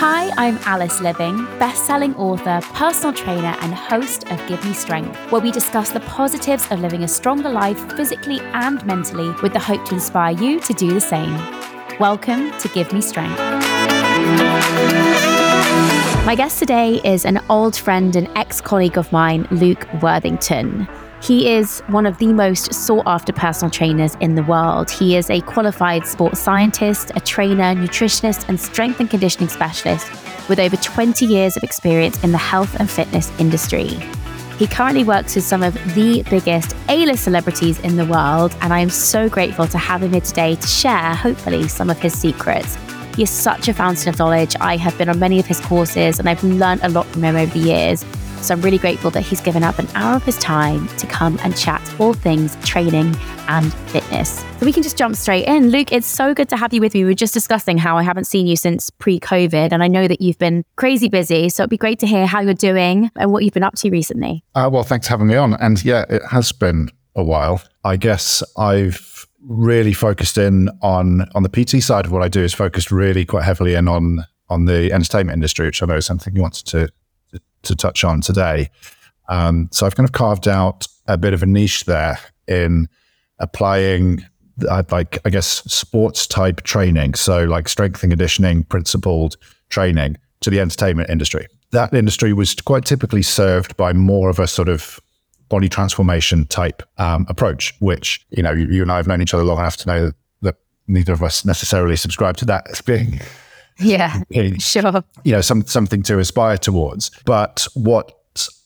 Hi, I'm Alice Liveing, best-selling author, personal trainer, and host of Give Me Strength, where we discuss the positives of living a stronger life physically and mentally with the hope to inspire you to do the same. Welcome to Give Me Strength. My guest today is an old friend and ex-colleague of mine, Luke Worthington. He is one of the most sought after personal trainers in the world. He is a qualified sports scientist, a trainer, nutritionist, and strength and conditioning specialist with over 20 years of experience in the health and fitness industry. He currently works with some of the biggest A list celebrities in the world, and I am so grateful to have him here today to share, hopefully, some of his secrets. He is such a fountain of knowledge. I have been on many of his courses and I've learned a lot from him over the years. So I'm really grateful that he's given up an hour of his time to come and chat all things training and fitness. So we can just jump straight in. Luke, it's so good to have you with me. We were just discussing how I haven't seen you since pre COVID, and I know that you've been crazy busy. So it'd be great to hear how you're doing and what you've been up to recently. Uh, well, thanks for having me on. And yeah, it has been a while. I guess I've really focused in on on the PT side of what I do is focused really quite heavily in on on the entertainment industry, which I know is something you wanted to to touch on today. Um, so I've kind of carved out a bit of a niche there in applying, uh, like, I guess, sports type training. So, like strength and conditioning, principled training to the entertainment industry. That industry was quite typically served by more of a sort of body transformation type um, approach, which, you know, you, you, and I have known each other long enough to know that, neither of us necessarily subscribe to that being yeah, sure. You know, some something to aspire towards. But what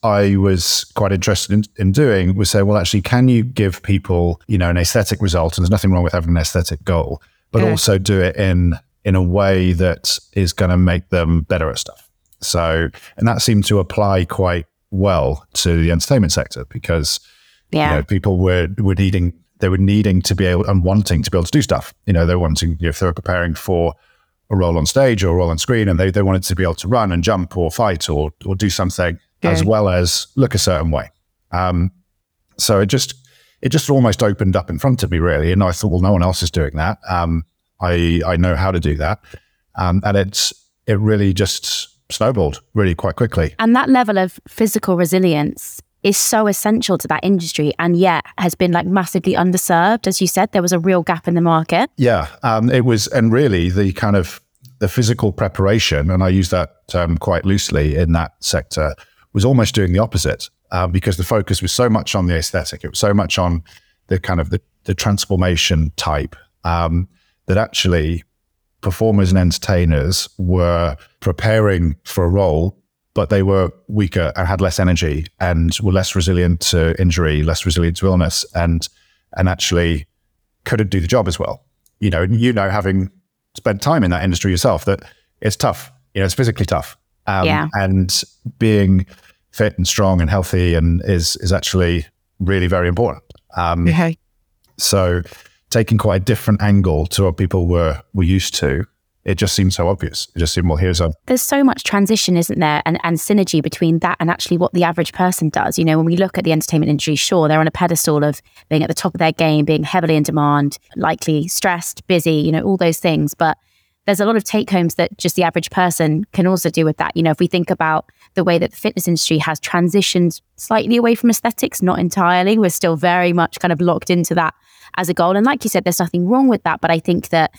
I was quite interested in, in doing was say, well, actually, can you give people, you know, an aesthetic result? And there's nothing wrong with having an aesthetic goal, but Good. also do it in in a way that is going to make them better at stuff. So, and that seemed to apply quite well to the entertainment sector because, yeah, you know, people were were needing they were needing to be able and wanting to be able to do stuff. You know, they're wanting you know, if they were preparing for a role on stage or a role on screen, and they, they wanted to be able to run and jump or fight or or do something as well as look a certain way. Um, so it just it just almost opened up in front of me really, and I thought, well, no one else is doing that. Um, I I know how to do that, um, and it's it really just snowballed really quite quickly. And that level of physical resilience is so essential to that industry and yet has been like massively underserved. As you said, there was a real gap in the market. Yeah, um, it was, and really the kind of the physical preparation, and I use that term quite loosely in that sector, was almost doing the opposite uh, because the focus was so much on the aesthetic. It was so much on the kind of the, the transformation type um, that actually performers and entertainers were preparing for a role but they were weaker and had less energy and were less resilient to injury, less resilient to illness, and and actually couldn't do the job as well. You know, you know, having spent time in that industry yourself, that it's tough. You know, it's physically tough. Um, yeah. And being fit and strong and healthy and is is actually really very important. Um, yeah. So taking quite a different angle to what people were were used to it just seemed so obvious. It just seemed, well, here's a. There's so much transition, isn't there? And, and synergy between that and actually what the average person does. You know, when we look at the entertainment industry, sure, they're on a pedestal of being at the top of their game, being heavily in demand, likely stressed, busy, you know, all those things. But there's a lot of take homes that just the average person can also do with that. You know, if we think about the way that the fitness industry has transitioned slightly away from aesthetics, not entirely, we're still very much kind of locked into that as a goal. And like you said, there's nothing wrong with that. But I think that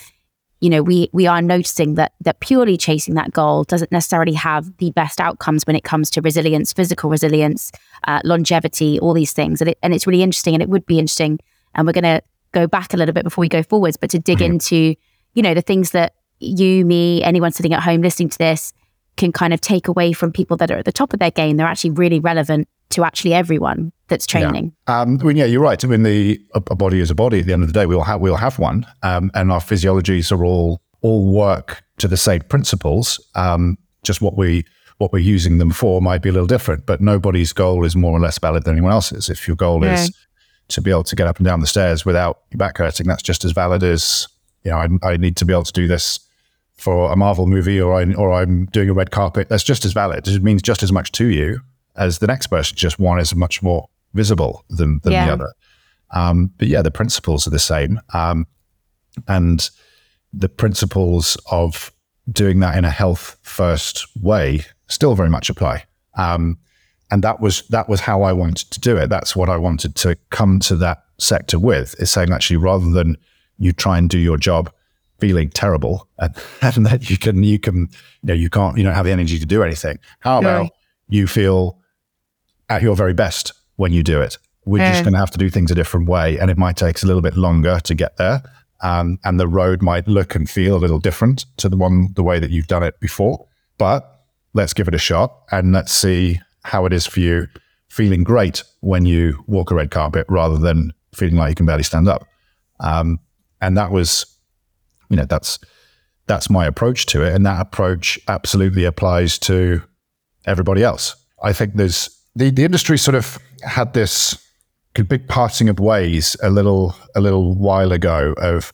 you know, we we are noticing that that purely chasing that goal doesn't necessarily have the best outcomes when it comes to resilience, physical resilience, uh, longevity, all these things. And, it, and it's really interesting, and it would be interesting. And we're going to go back a little bit before we go forwards, but to dig mm-hmm. into, you know, the things that you, me, anyone sitting at home listening to this can kind of take away from people that are at the top of their game. They're actually really relevant to actually everyone that's training. Yeah. Um, I mean, yeah, you're right. I mean, the a, body is a body. At the end of the day, we all have we all have one, um, and our physiologies are all all work to the same principles. Um, just what we what we're using them for might be a little different, but nobody's goal is more or less valid than anyone else's. If your goal yeah. is to be able to get up and down the stairs without your back hurting, that's just as valid as you know. I, I need to be able to do this for a Marvel movie, or I or I'm doing a red carpet. That's just as valid. It means just as much to you as the next person. Just one is much more visible than, than yeah. the other. Um, but yeah, the principles are the same. Um, and the principles of doing that in a health first way still very much apply. Um, and that was that was how I wanted to do it. That's what I wanted to come to that sector with is saying actually rather than you try and do your job feeling terrible and, and that you can you can you know you can't you don't have the energy to do anything. How about you feel at your very best when you do it? We're just going to have to do things a different way, and it might take us a little bit longer to get there. Um, and the road might look and feel a little different to the one the way that you've done it before. But let's give it a shot and let's see how it is for you feeling great when you walk a red carpet rather than feeling like you can barely stand up. Um, and that was, you know, that's that's my approach to it, and that approach absolutely applies to everybody else. I think there's the the industry sort of had this big parting of ways a little a little while ago of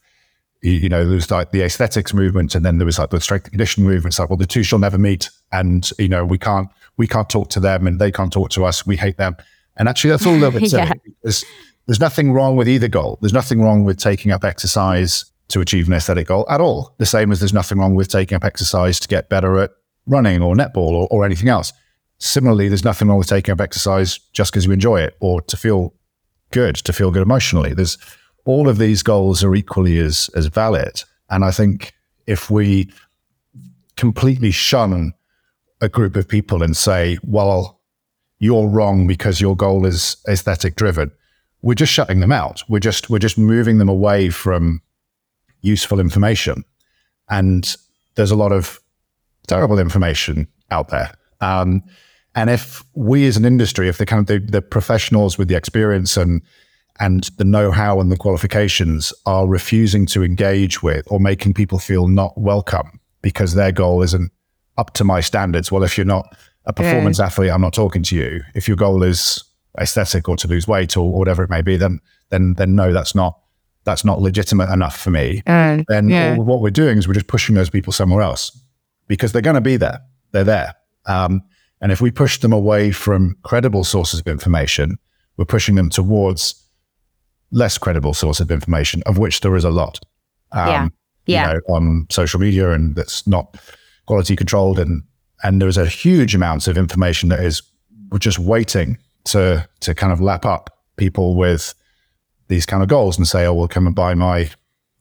you know, there was like the aesthetics movement, and then there was like the strength and conditioning movement. It's like, well, the two shall never meet, and you know, we can't we can't talk to them, and they can't talk to us. We hate them, and actually, that's all a little bit yeah. There's, there's nothing wrong with either goal. There's nothing wrong with taking up exercise to achieve an aesthetic goal at all. The same as there's nothing wrong with taking up exercise to get better at running or netball or, or anything else. Similarly, there's nothing wrong with taking up exercise just because you enjoy it or to feel good, to feel good emotionally. There's all of these goals are equally as as valid. And I think if we completely shun a group of people and say, well, you're wrong because your goal is aesthetic driven, we're just shutting them out. We're just we're just moving them away from useful information. And there's a lot of terrible information out there. Um, and if we as an industry, if the kind of the, the professionals with the experience and and the know-how and the qualifications are refusing to engage with or making people feel not welcome because their goal isn't up to my standards. Well, if you're not a performance yeah. athlete, I'm not talking to you. If your goal is aesthetic or to lose weight or, whatever it may be, then then then no, that's not that's not legitimate enough for me. Uh, then yeah. what we're doing is we're just pushing those people somewhere else because they're going to be there. They're there. Um, and if we push them away from credible sources of information, we're pushing them towards less credible source of information, of which there is a lot. Um, yeah. Yeah. You know, on social media and that's not quality controlled and and there's a huge amount of information that is just waiting to to kind of lap up people with these kind of goals and say, oh, well, come and buy my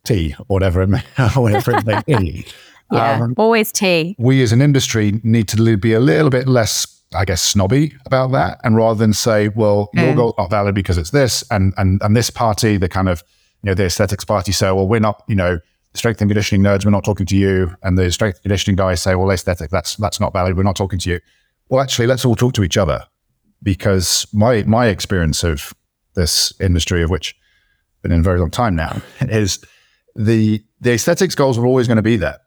tea or whatever it may, whatever it may be. Yeah, um, always tea. We as an industry need to be a little bit less I guess, snobby about that. And rather than say, well, mm. your goal's not valid because it's this, and, and, and this party, the kind of, you know, the aesthetics party say, well, we're not, you know, strength and conditioning nerds, we're not talking to you. And the strength and conditioning guys say, well, aesthetic, that's, that's not valid. We're not talking to you. Well, actually, let's all talk to each other because my, my experience of this industry, of which I've been in a very long time now, is the, the aesthetics goals are always going to be there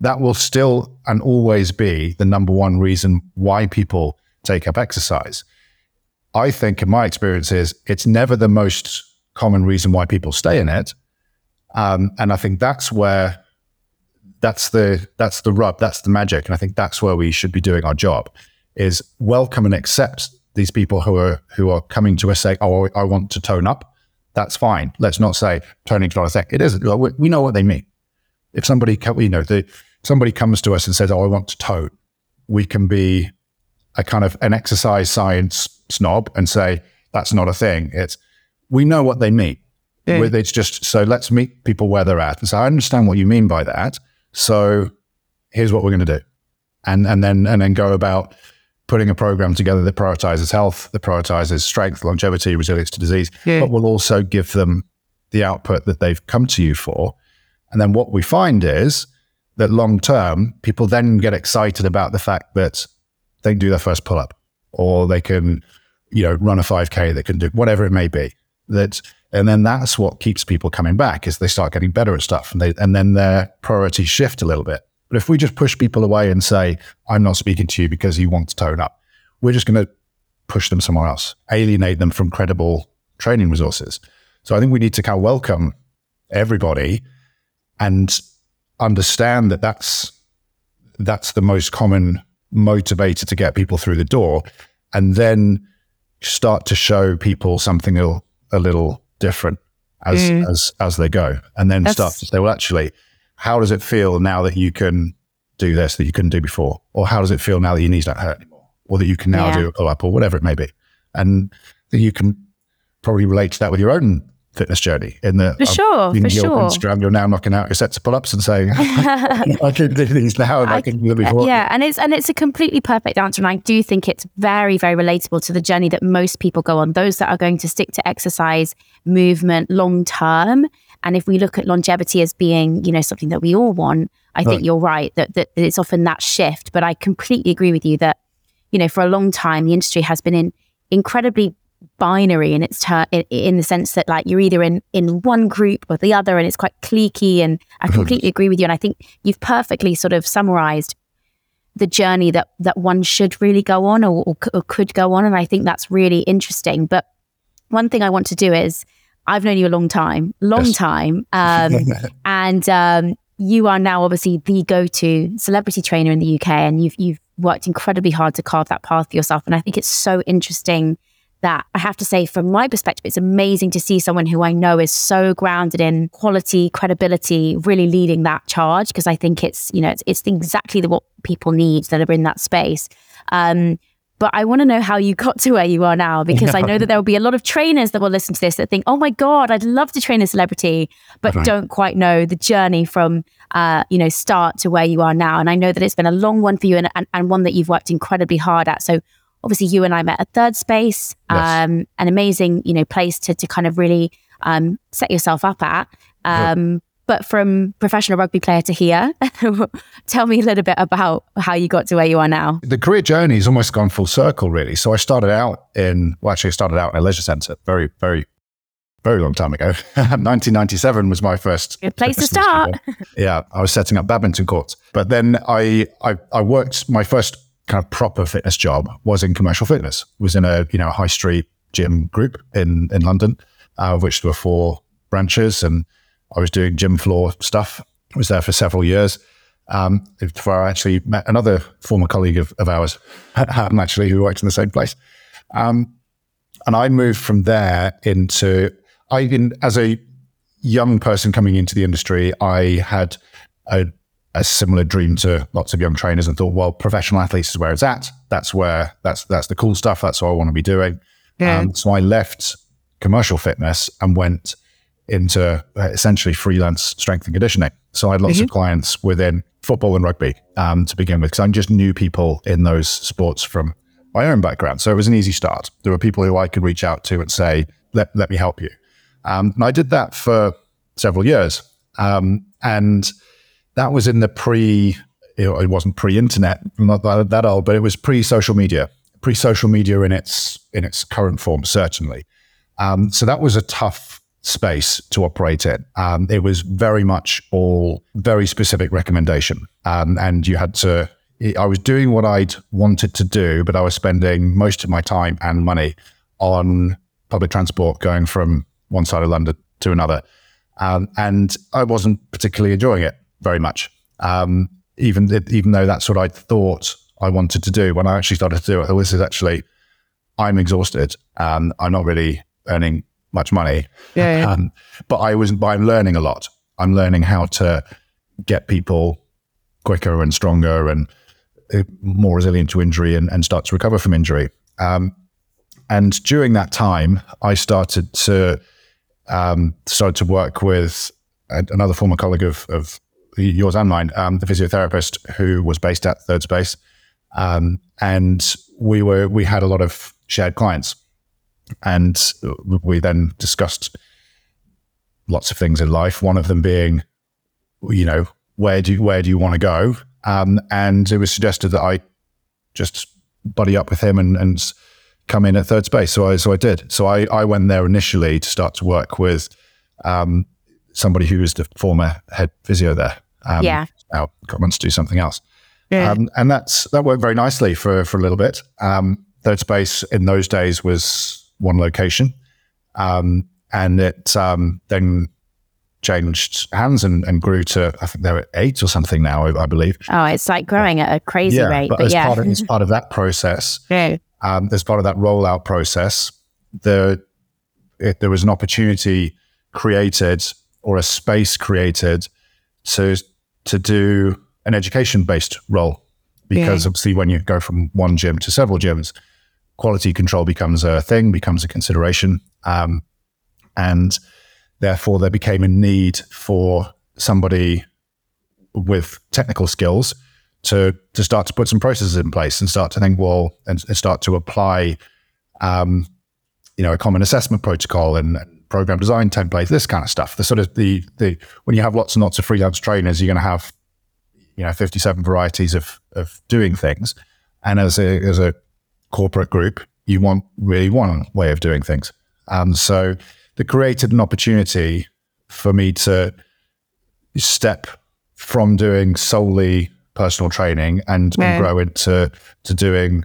that will still and always be the number one reason why people take up exercise. I think, in my experience, is it's never the most common reason why people stay in it, um, and I think that's where that's the that's the rub, that's the magic, and I think that's where we should be doing our job is welcome and accept these people who are who are coming to us saying, "Oh, I want to tone up." That's fine. Let's not say toning is not a thing. It isn't. We know what they mean. If somebody, you know, the somebody comes to us and says, "Oh, I want to tote, we can be a kind of an exercise science snob and say that's not a thing. It's we know what they mean. Yeah. It's just so let's meet people where they're at and say, "I understand what you mean by that." So here's what we're going to do, and and then and then go about putting a program together that prioritizes health, that prioritizes strength, longevity, resilience to disease, yeah. but will also give them the output that they've come to you for. And then what we find is that long term, people then get excited about the fact that they can do their first pull up or they can, you know, run a 5K, they can do whatever it may be. That and then that's what keeps people coming back is they start getting better at stuff and they and then their priorities shift a little bit. But if we just push people away and say, I'm not speaking to you because you want to tone up, we're just going to push them somewhere else, alienate them from credible training resources. So I think we need to kind of welcome everybody and understand that that's that's the most common motivator to get people through the door, and then start to show people something a, a little different as mm. as as they go, and then That's... start to say, well, actually, how does it feel now that you can do this that you couldn't do before, or how does it feel now that your knees don't hurt anymore, or that you can now yeah. do a pull up, or whatever it may be, and that you can probably relate to that with your own fitness journey in the for sure, for your sure. Instagram, you're now knocking out your sets of pull-ups and saying, "I can do these now, and I, I can do before." Yeah, and it's and it's a completely perfect answer, and I do think it's very, very relatable to the journey that most people go on. Those that are going to stick to exercise, movement, long term, and if we look at longevity as being, you know, something that we all want, I right. think you're right that that it's often that shift. But I completely agree with you that, you know, for a long time the industry has been in incredibly binary in its ter- in, in, the sense that like you're either in in one group or the other and it's quite cliquey and I completely agree with you and I think you've perfectly sort of summarized the journey that that one should really go on or, or, or could go on and I think that's really interesting but one thing I want to do is I've known you a long time long yes. time um, and um, you are now obviously the go-to celebrity trainer in the UK and you've you've worked incredibly hard to carve that path for yourself and I think it's so interesting that I have to say, from my perspective, it's amazing to see someone who I know is so grounded in quality, credibility, really leading that charge because I think it's, you know, it's, it's exactly the, what people need that are in that space. Um, but I want to know how you got to where you are now because I know that there will be a lot of trainers that will listen to this that think, oh my God, I'd love to train a celebrity, but right. don't quite know the journey from, uh, you know, start to where you are now. And I know that it's been a long one for you and, and, and one that you've worked incredibly hard at. So obviously you and I met at Third Space, um, an amazing, you know, place to, to kind of really um, set yourself up at. Um, But from professional rugby player to here, tell me a little bit about how you got to where you are now. The career journey has almost gone full circle, really. So I started out in, well, actually, I started out in a leisure centre very, very, very long time ago. 1997 was my first Good place to start. yeah, I was setting up badminton courts. But then I, I, I worked my first kind of proper fitness job was in commercial fitness. Was in a you know high street gym group in in London, uh, of which there were four branches, and I was doing gym floor stuff. I was there for several years. Um, before I actually met another former colleague of, of ours, actually, who worked in the same place. Um, and I moved from there into I in as a young person coming into the industry, I had a a similar dream to lots of young trainers and thought, well, professional athletes is where it's at. That's where that's that's the cool stuff. That's what I want to be doing. Yeah. Um, so I left commercial fitness and went into uh, essentially freelance strength and conditioning. So I had lots mm-hmm. of clients within football and rugby um, to begin with because I just knew people in those sports from my own background. So it was an easy start. There were people who I could reach out to and say, "Let let me help you." Um, and I did that for several years. Um, and that was in the pre, it wasn't pre-internet, not that, that old, but it was pre-social media, pre-social media in its in its current form, certainly. Um, so that was a tough space to operate in. Um, it was very much all very specific recommendation, um, and you had to. I was doing what I'd wanted to do, but I was spending most of my time and money on public transport going from one side of London to another. Um, and I wasn't particularly enjoying it very much. Um, even even though that's what I thought I wanted to do, when I actually started to do it, oh, this is actually I'm exhausted. and I'm not really earning much money. Yeah. yeah. Um, but I was, but I'm learning a lot. I'm learning how to get people quicker and stronger and uh, more resilient to injury and, and start to recover from injury. Um, and during that time, I started to um, started to work with another former colleague of, of yours and mine, um, the physiotherapist who was based at Third Space, um, and we were we had a lot of shared clients, and we then discussed lots of things in life. One of them being, you know, where do where do you want to go? Um, and it was suggested that I just buddy up with him and, and come in at Third Space. So I so I did. So I I went there initially to start to work with. Um, somebody who was the former head physio there. Um, yeah. Now wants to do something else. Yeah. Um, and that's that worked very nicely for for a little bit. Um, Third Space in those days was one location, um, and it um, then changed hands and, and, grew to I think they're at eight or something now, I, I believe. Oh, it's like growing at a crazy yeah, rate. But, but as, yeah. part of, as part of that process, yeah. um, as part of that rollout process, the it, there was an opportunity created or a space created to to do an education based role because yeah. obviously when you go from one gym to several gyms quality control becomes a thing becomes a consideration um, and therefore there became a need for somebody with technical skills to to start to put some processes in place and start to think well and, and start to apply um, you know a common assessment protocol and, and program design templates, this kind of stuff. The sort of the the when you have lots and lots of freelance trainers, you're going to have you know 57 varieties of of doing things, and as a as a corporate group, you want really one way of doing things. And so, the created an opportunity for me to step from doing solely personal training and, yeah. and grow into to doing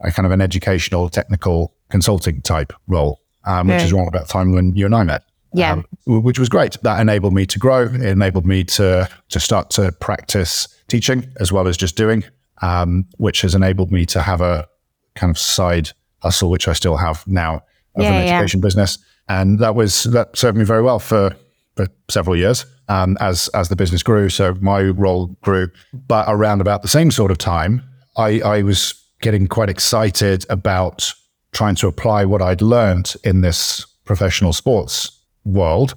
a kind of an educational technical consulting type role um, which is around about the time when you and I met. Yeah. Um, which was great. That enabled me to grow. It enabled me to to start to practice teaching as well as just doing, um, which has enabled me to have a kind of side hustle, which I still have now of yeah, an education yeah. business. And that was that served me very well for for several years um, as as the business grew. So my role grew, but around about the same sort of time, I, I was getting quite excited about trying to apply what I'd learned in this professional sports world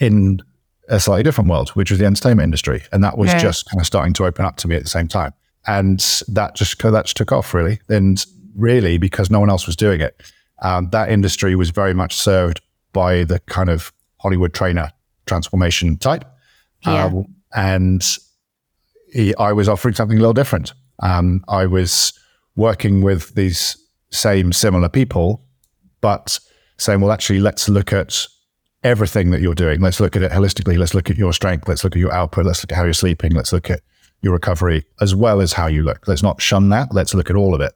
in a slightly different world, which was the entertainment industry. And that was yeah. just kind of starting to open up to me at the same time. And that just, that just took off really. And really, because no one else was doing it, um, that industry was very much served by the kind of Hollywood trainer transformation type. Yeah. Um, and he, I was offering something a little different. Um, I was working with these same similar people, but saying, well, actually, let's look at everything that you're doing. Let's look at it holistically. Let's look at your strength. Let's look at your output. Let's look at how you're sleeping. Let's look at your recovery as well as how you look. Let's not shun that. Let's look at all of it.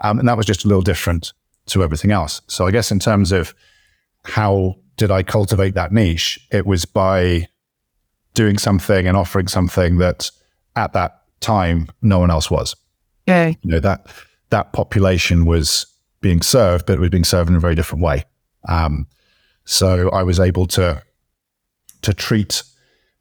Um, and that was just a little different to everything else. So I guess in terms of how did I cultivate that niche, it was by doing something and offering something that at that time no one else was. Yeah. You know, that that population was being served, but it was being served in a very different way. Um, so I was able to to treat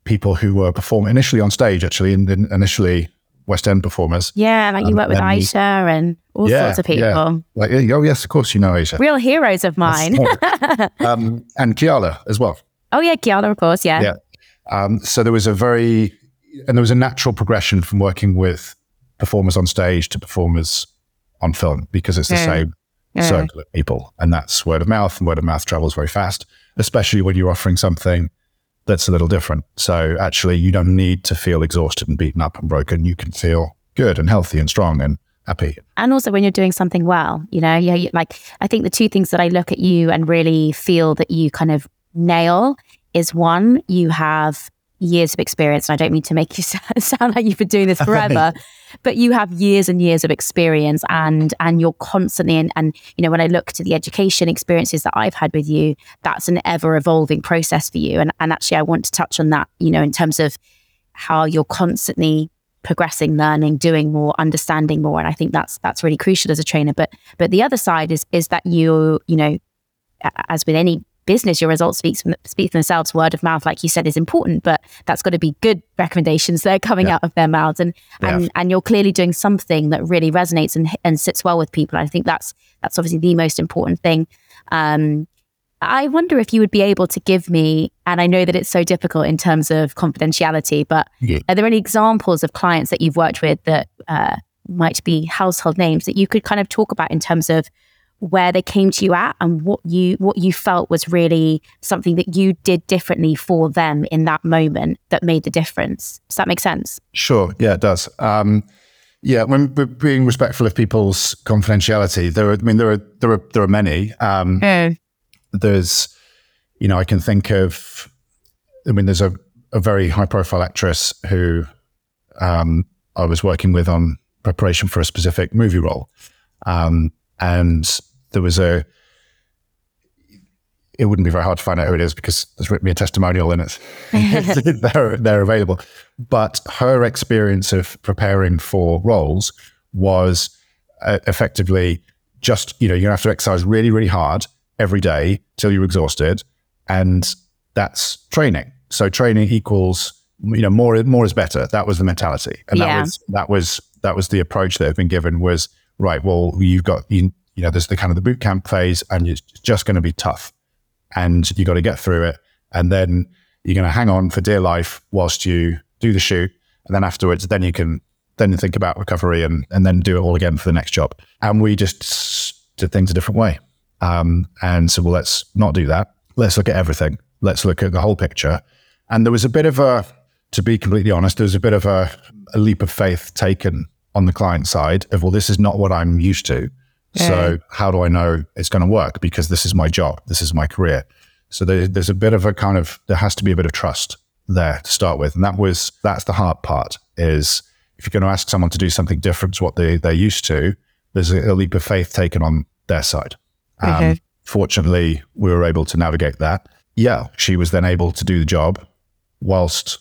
people who were performing initially on stage, actually, and initially West End performers. Yeah, like you um, work with Aisha and all yeah, sorts of people. Yeah. Like, oh yes, of course you know Aisha. Real heroes of mine. um, and Kiala as well. Oh yeah, Kiala, of course. Yeah. Yeah. Um, so there was a very and there was a natural progression from working with performers on stage to performers on film because it's the same circle of people. And that's word of mouth, and word of mouth travels very fast, especially when you're offering something that's a little different. So actually, you don't need to feel exhausted and beaten up and broken. You can feel good and healthy and strong and happy. And also when you're doing something well, you know, yeah, like I think the two things that I look at you and really feel that you kind of nail is one, you have years of experience. And I don't mean to make you sound like you've been doing this forever, but you have years and years of experience and and you're constantly and, and you know when I look to the education experiences that I've had with you, that's an ever evolving process for you. And and actually I want to touch on that, you know, in terms of how you're constantly progressing, learning, doing more, understanding more. And I think that's that's really crucial as a trainer. But but the other side is is that you, you know, as with any business, your results speak for, speak for themselves. Word of mouth, like you said, is important, but that's got to be good recommendations that are coming yeah. out of their mouths. And and yeah. and you're clearly doing something that really resonates and and sits well with people. I think that's that's obviously the most important thing. Um, I wonder if you would be able to give me, and I know that it's so difficult in terms of confidentiality, but yeah. are there any examples of clients that you've worked with that uh, might be household names that you could kind of talk about in terms of where they came to you at and what you what you felt was really something that you did differently for them in that moment that made the difference. Does that make sense? Sure. Yeah, it does. Um, yeah, when being respectful of people's confidentiality, there are. I mean, there are there are there are many. Um, mm. There's, you know, I can think of. I mean, there's a a very high profile actress who um, I was working with on preparation for a specific movie role. Um, and there was a it wouldn't be very hard to find out who it is because there's written me a testimonial in it. they're, they're available. But her experience of preparing for roles was uh, effectively just, you know, you're going to have to exercise really, really hard every day till you're exhausted. And that's training. So training equals, you know, more more is better. That was the mentality. And Yeah. that was that was that was the approach that had been given was right, well, you've got you, you know, there's the kind of the boot camp phase and it's just going to be tough. And you got to get through it. And then you're going to hang on for dear life whilst you do the shoot. And then afterwards, then you can then think about recovery and, and then do it all again for the next job. And we just did things a different way. Um, and so, well, let's not do that. Let's look at everything. Let's look at the whole picture. And there was a bit of a, to be completely honest, there was a bit of a, a leap of faith taken on the client side of, well, this is not what I'm used to. So how do I know it's going to work? Because this is my job. This is my career. So there, there's a bit of a kind of, there has to be a bit of trust there to start with. And that was, that's the hard part is if you're going to ask someone to do something different to what they, they're used to, there's a, a leap of faith taken on their side. Um, Okay. Fortunately, we were able to navigate that. Yeah, she was then able to do the job whilst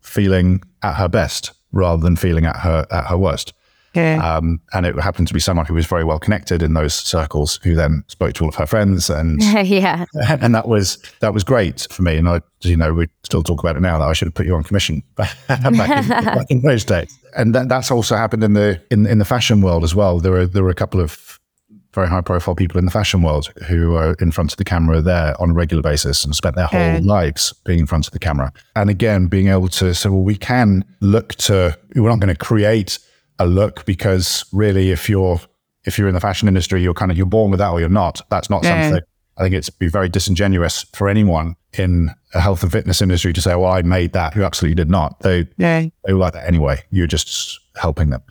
feeling at her best rather than feeling at her at her worst. Okay. Um, and it happened to be someone who was very well connected in those circles, who then spoke to all of her friends, and yeah. and that was that was great for me. And I, you know, we still talk about it now that I should have put you on commission back, in, back in those days. And that, that's also happened in the in, in the fashion world as well. There were there were a couple of very high profile people in the fashion world who are in front of the camera there on a regular basis and spent their whole lives being in front of the camera. And again, being able to say, well, we can look to we're not going to create a look because really if you're if you're in the fashion industry, you're kind of you're born with that or you're not. That's not Yeah. something I think it's be very disingenuous for anyone in a health and fitness industry to say, "Well, I made that." Who absolutely did not. They yeah. they were like that anyway. You're just helping them.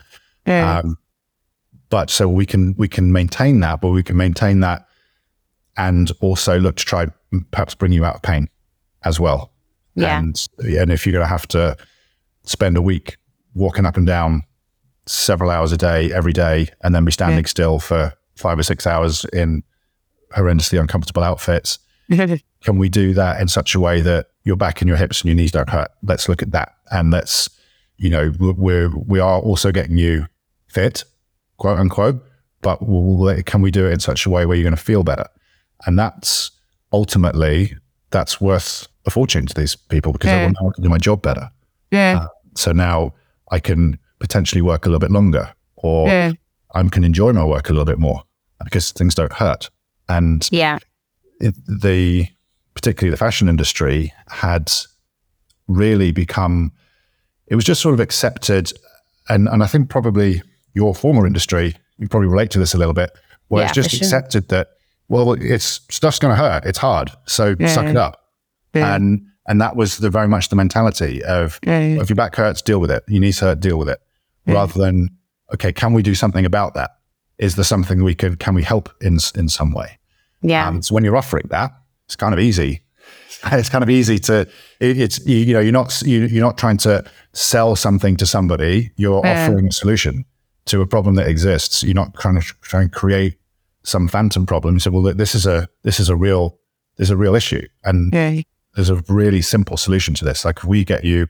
Yeah. Um, but so we can we can maintain that, but we can maintain that and also look to try perhaps bring you out of pain as well. Yeah. And and if you're going to have to spend a week walking up and down several hours a day every day, and then be standing Yeah. still for five or six hours in horrendously uncomfortable outfits, can we do that in such a way that your back and your hips and your knees don't hurt? Let's look at that, and let's, you know, we're we are also getting you fit, quote unquote, but we'll, can we do it in such a way where you're going to feel better? And that's ultimately that's worth a fortune to these people because Yeah. they will now I do my job better. yeah. Uh, so now I can potentially work a little bit longer, or Yeah. I can enjoy my work a little bit more because things don't hurt. And Yeah. it, the particularly the fashion industry had really become it was just sort of accepted and and I think probably your former industry you probably relate to this a little bit where Yeah, it's just sure. accepted that well it's stuff's going to hurt it's hard so Yeah, suck it up Yeah. and and that was the very much the mentality of if your back hurts deal with it your knees hurt deal with it rather than okay can we do something about that is there something we can can we help in in some way Yeah. um, so when you're offering that, it's kind of easy. It's kind of easy to. It, it's you, you know you're not you, you're not trying to sell something to somebody. You're offering a solution to a problem that exists. You're not trying to try and create some phantom problem. You say, well, this is a this is a real there's a real issue, and yeah. there's a really simple solution to this. Like if we get you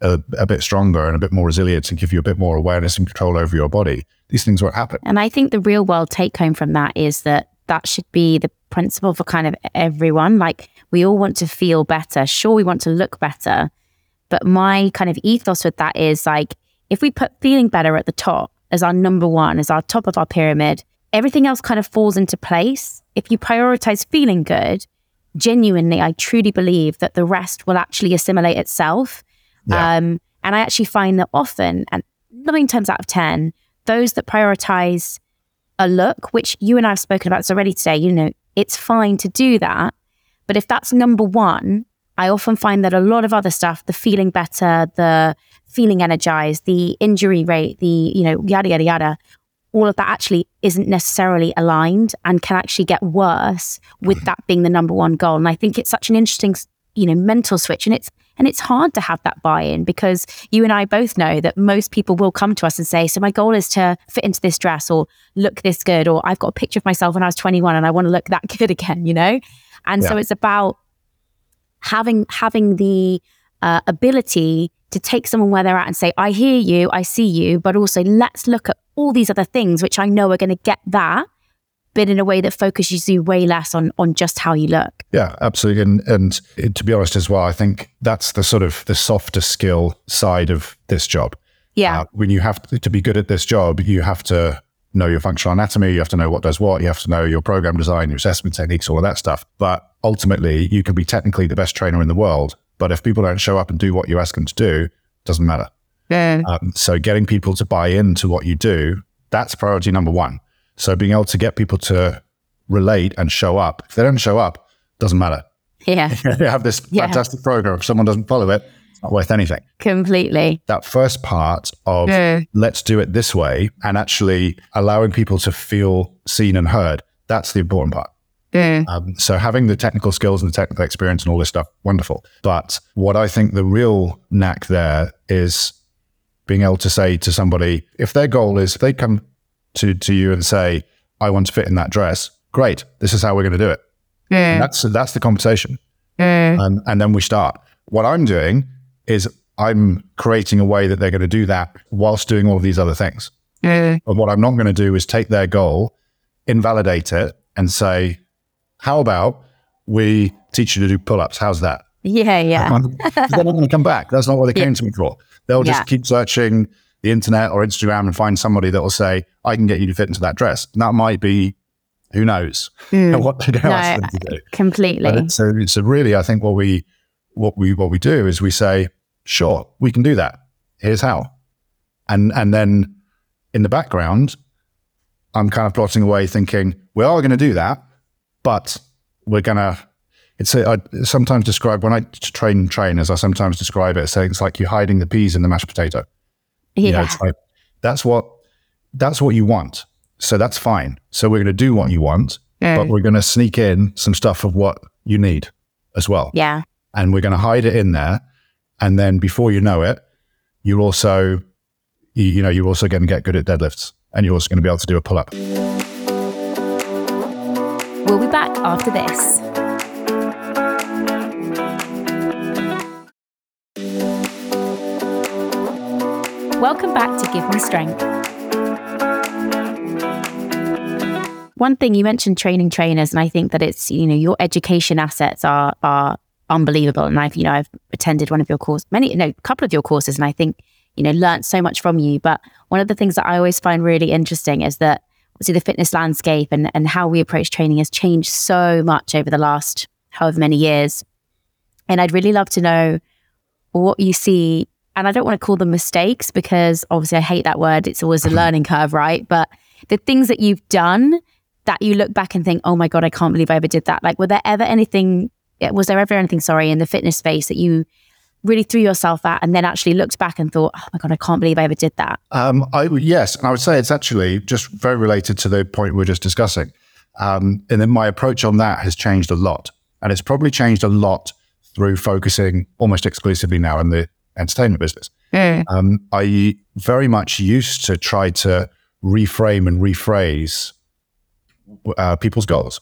a, a bit stronger and a bit more resilient and give you a bit more awareness and control over your body, these things won't happen. And I think the real world take home from that is that that should be the principle for kind of everyone. Like we all want to feel better. Sure, we want to look better. But my kind of ethos with that is like, if we put feeling better at the top as our number one, as our top of our pyramid, everything else kind of falls into place. If you prioritize feeling good, genuinely, I truly believe that the rest will actually assimilate itself. Yeah. Um, and I actually find that often, and nine times out of 10, those that prioritize a look, which you and I have spoken about this already today, you know, it's fine to do that. But if that's number one, I often find that a lot of other stuff, the feeling better, the feeling energized, the injury rate, the, you know, yada, yada, yada, all of that actually isn't necessarily aligned and can actually get worse with that being the number one goal. And I think it's such an interesting, you know, mental switch. And it's, and it's hard to have that buy in because you and I both know that most people will come to us and say, So, my goal is to fit into this dress or look this good, or I've got a picture of myself when I was 21 and I want to look that good again, you know? And so it's about having having the uh, ability to take someone where they're at and say, I hear you, I see you, but also let's look at all these other things which I know are going to get that but in a way that focuses you way less on on just how you look. Yeah, absolutely. And and to be honest as well, I think that's the sort of the softer skill side of this job. Yeah. Uh, when you have to, to be good at this job, you have to know your functional anatomy, you have to know what does what, you have to know your program design, your assessment techniques, all of that stuff. But ultimately, you can be technically the best trainer in the world, but if people don't show up and do what you ask them to do, it doesn't matter. Yeah. Um, so getting people to buy into what you do, that's priority number one. So being able to get people to relate and show up. If they don't show up, doesn't matter. Yeah. they have this Yeah. fantastic program. If someone doesn't follow it, it's not worth anything. Completely. That first part of Yeah. let's do it this way and actually allowing people to feel seen and heard, that's the important part. Yeah. Um, so having the technical skills and the technical experience and all this stuff, wonderful. But what I think the real knack there is being able to say to somebody, if their goal is, if they come to, to you and say, I want to fit in that dress, great. This is how we're going to do it. And that's, that's the conversation. Um, and then we start. What I'm doing is I'm creating a way that they're going to do that whilst doing all of these other things. And what I'm not going to do is take their goal, invalidate it, and say, how about we teach you to do pull ups? How's that? Yeah. Yeah. They're not going to come back. That's not what they came to me for. They'll just Yeah. keep searching the internet or Instagram and find somebody that will say, I can get you to fit into that dress. And that might be, who knows, hmm. what they're going to No, ask them to do. Completely. So, so really, I think what we what we what we do is we say, sure, we can do that. Here's how, and and then in the background, I'm kind of plotting away, thinking we are going to do that, but we're going to. It's a, I sometimes describe when I train trainers. I sometimes describe it as saying it's like you're hiding the peas in the mashed potato. You know, yeah. like that's what that's what you want. So that's fine. So we're going to do what you want, but mm. we're going to sneak in some stuff of what you need as well. yeah. And we're going to hide it in there. And then before you know it, you're also, you, you know, you're also going to get good at deadlifts and you're also going to be able to do a pull up. We'll be back after this. Welcome back to Give Me Strength. One thing you mentioned training trainers, and I think that it's you know your education assets are are unbelievable. And I've you know I've attended one of your courses, many no, a couple of your courses, and I think you know learned so much from you. But one of the things that I always find really interesting is that obviously the fitness landscape and, and how we approach training has changed so much over the last however many years. And I'd really love to know what you see. And I don't want to call them mistakes because obviously I hate that word. It's always a learning curve, right? But the things that you've done that you look back and think, oh my God, I can't believe I ever did that. Like, were there ever anything, was there ever anything, sorry, in the fitness space that you really threw yourself at and then actually looked back and thought, oh my God, I can't believe I ever did that? Um, I, yes, and I would say it's actually just very related to the point we were just discussing. Um, and then my approach on that has changed a lot. And it's probably changed a lot through focusing almost exclusively now in the entertainment business. Um, I very much used to try to reframe and rephrase uh, people's goals